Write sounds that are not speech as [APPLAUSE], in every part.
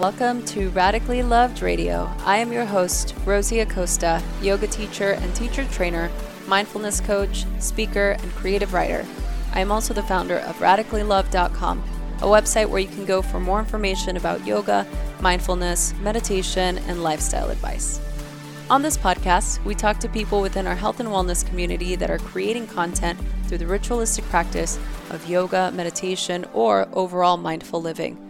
Welcome to Radically Loved Radio. I am your host, Rosie Acosta, yoga teacher and teacher trainer, mindfulness coach, speaker, and creative writer. I am also the founder of radicallyloved.com, a website where you can go for more information about yoga, mindfulness, meditation, and lifestyle advice. On this podcast, we talk to people within our health and wellness community that are creating content through the ritualistic practice of yoga, meditation, or overall mindful living.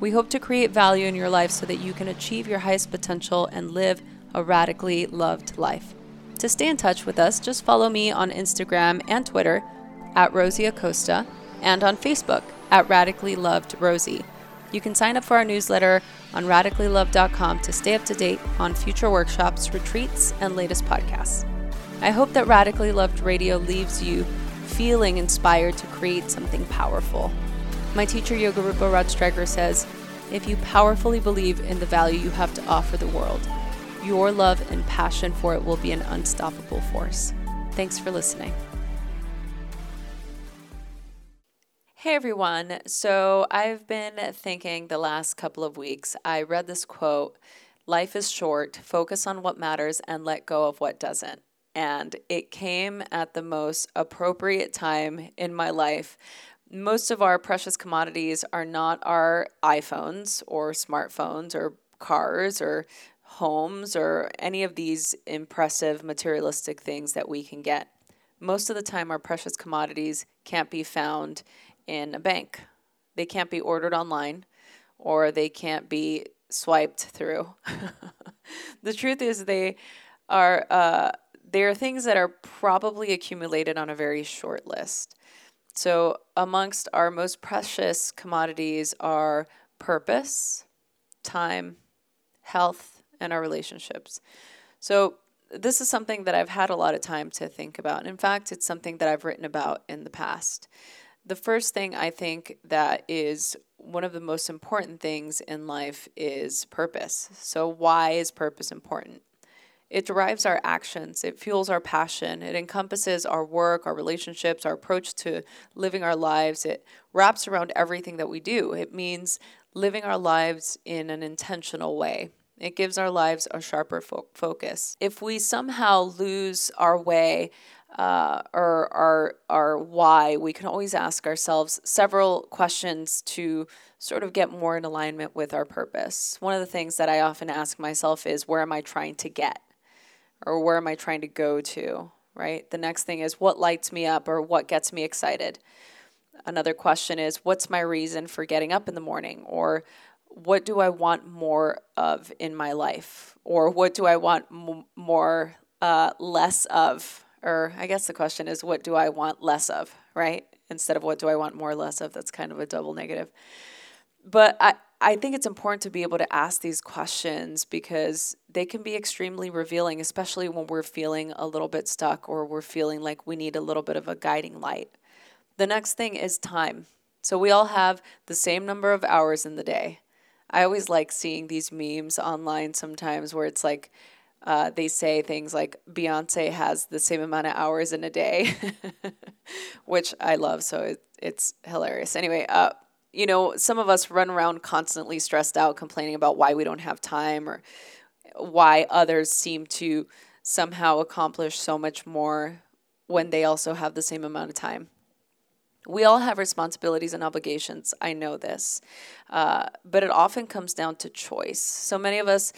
We hope to create value in your life so that you can achieve your highest potential and live a radically loved life. To stay in touch with us, just follow me on Instagram and Twitter at Rosie Acosta and on Facebook at Radically Loved Rosie. You can sign up for our newsletter on radicallyloved.com to stay up to date on future workshops, retreats, and latest podcasts. I hope that Radically Loved Radio leaves you feeling inspired to create something powerful. My teacher, Yogarupa Rod says if you powerfully believe in the value you have to offer the world, your love and passion for it will be an unstoppable force. Thanks for listening. Hey everyone. So I've been thinking the last couple of weeks. I read this quote Life is short, focus on what matters and let go of what doesn't. And it came at the most appropriate time in my life. Most of our precious commodities are not our iPhones or smartphones or cars or homes or any of these impressive materialistic things that we can get. Most of the time, our precious commodities can't be found in a bank. They can't be ordered online or they can't be swiped through. [LAUGHS] the truth is, they are. Uh, they are things that are probably accumulated on a very short list. So, amongst our most precious commodities are purpose, time, health, and our relationships. So, this is something that I've had a lot of time to think about. In fact, it's something that I've written about in the past. The first thing I think that is one of the most important things in life is purpose. So, why is purpose important? It drives our actions, it fuels our passion, it encompasses our work, our relationships, our approach to living our lives. It wraps around everything that we do. It means living our lives in an intentional way. It gives our lives a sharper fo- focus. If we somehow lose our way, uh, or our our why, we can always ask ourselves several questions to sort of get more in alignment with our purpose. One of the things that I often ask myself is, where am I trying to get, or where am I trying to go to? Right. The next thing is, what lights me up, or what gets me excited. Another question is, what's my reason for getting up in the morning, or what do I want more of in my life, or what do I want m- more uh, less of or I guess the question is, what do I want less of, right? Instead of what do I want more or less of? That's kind of a double negative. But I, I think it's important to be able to ask these questions because they can be extremely revealing, especially when we're feeling a little bit stuck or we're feeling like we need a little bit of a guiding light. The next thing is time. So we all have the same number of hours in the day. I always like seeing these memes online sometimes where it's like, uh, they say things like Beyonce has the same amount of hours in a day, [LAUGHS] which I love. So it, it's hilarious. Anyway, uh, you know, some of us run around constantly stressed out, complaining about why we don't have time or why others seem to somehow accomplish so much more when they also have the same amount of time. We all have responsibilities and obligations. I know this. Uh, but it often comes down to choice. So many of us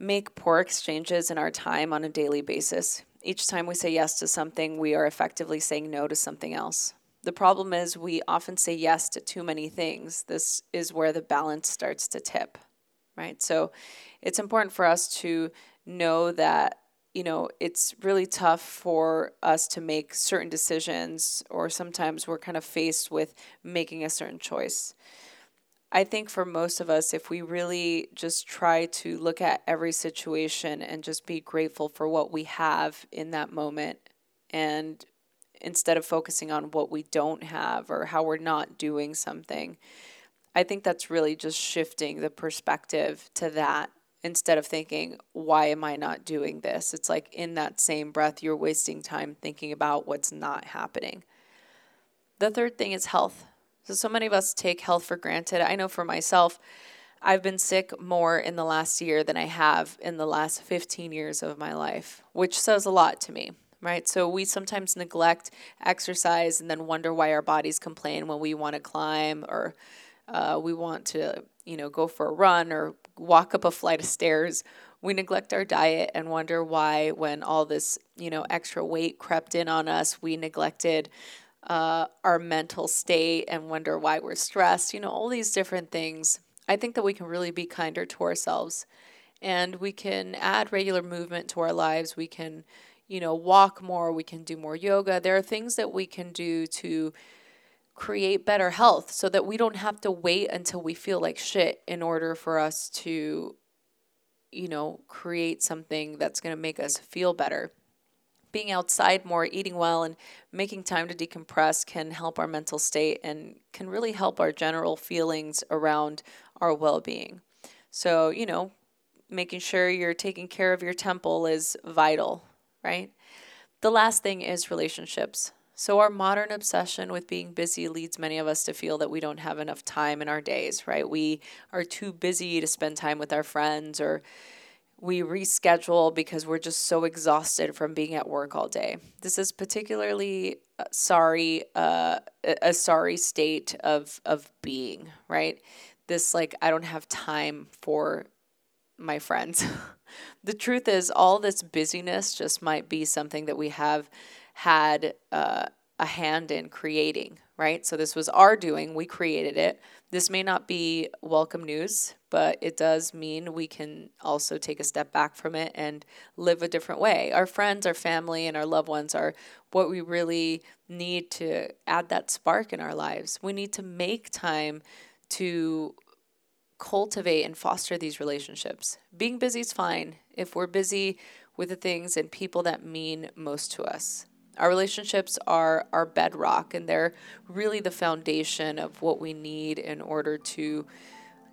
make poor exchanges in our time on a daily basis. Each time we say yes to something, we are effectively saying no to something else. The problem is we often say yes to too many things. This is where the balance starts to tip, right? So it's important for us to know that you know, it's really tough for us to make certain decisions, or sometimes we're kind of faced with making a certain choice. I think for most of us, if we really just try to look at every situation and just be grateful for what we have in that moment, and instead of focusing on what we don't have or how we're not doing something, I think that's really just shifting the perspective to that instead of thinking, why am I not doing this? It's like in that same breath, you're wasting time thinking about what's not happening. The third thing is health. So, so many of us take health for granted. I know for myself, I've been sick more in the last year than I have in the last 15 years of my life, which says a lot to me, right? So we sometimes neglect exercise and then wonder why our bodies complain when we want to climb or uh, we want to, you know, go for a run or walk up a flight of stairs. We neglect our diet and wonder why, when all this, you know, extra weight crept in on us, we neglected uh, our mental state and wonder why we're stressed. You know, all these different things I think that we can really be kinder to ourselves and we can add regular movement to our lives. We can, you know, walk more, we can do more yoga. There are things that we can do to create better health so that we don't have to wait until we feel like shit in order for us to you know, create something that's going to make us feel better. Being outside more, eating well, and making time to decompress can help our mental state and can really help our general feelings around our well being. So, you know, making sure you're taking care of your temple is vital, right? The last thing is relationships. So, our modern obsession with being busy leads many of us to feel that we don't have enough time in our days, right? We are too busy to spend time with our friends, or we reschedule because we're just so exhausted from being at work all day. This is particularly uh, sorry, uh, a sorry state of of being, right? this like I don't have time for my friends. [LAUGHS] the truth is, all this busyness just might be something that we have had uh, a hand in creating, right? So this was our doing, we created it. This may not be welcome news, but it does mean we can also take a step back from it and live a different way. Our friends, our family, and our loved ones are what we really need to add that spark in our lives. We need to make time to cultivate and foster these relationships. Being busy is fine if we're busy with the things and people that mean most to us. Our relationships are our bedrock, and they're really the foundation of what we need in order to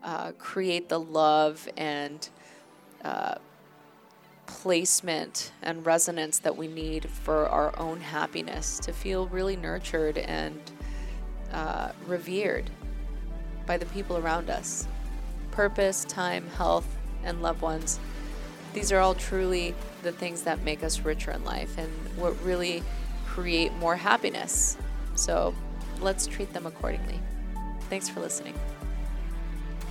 uh, create the love and uh, placement and resonance that we need for our own happiness to feel really nurtured and uh, revered by the people around us. Purpose, time, health, and loved ones. These are all truly the things that make us richer in life and what really create more happiness. So let's treat them accordingly. Thanks for listening.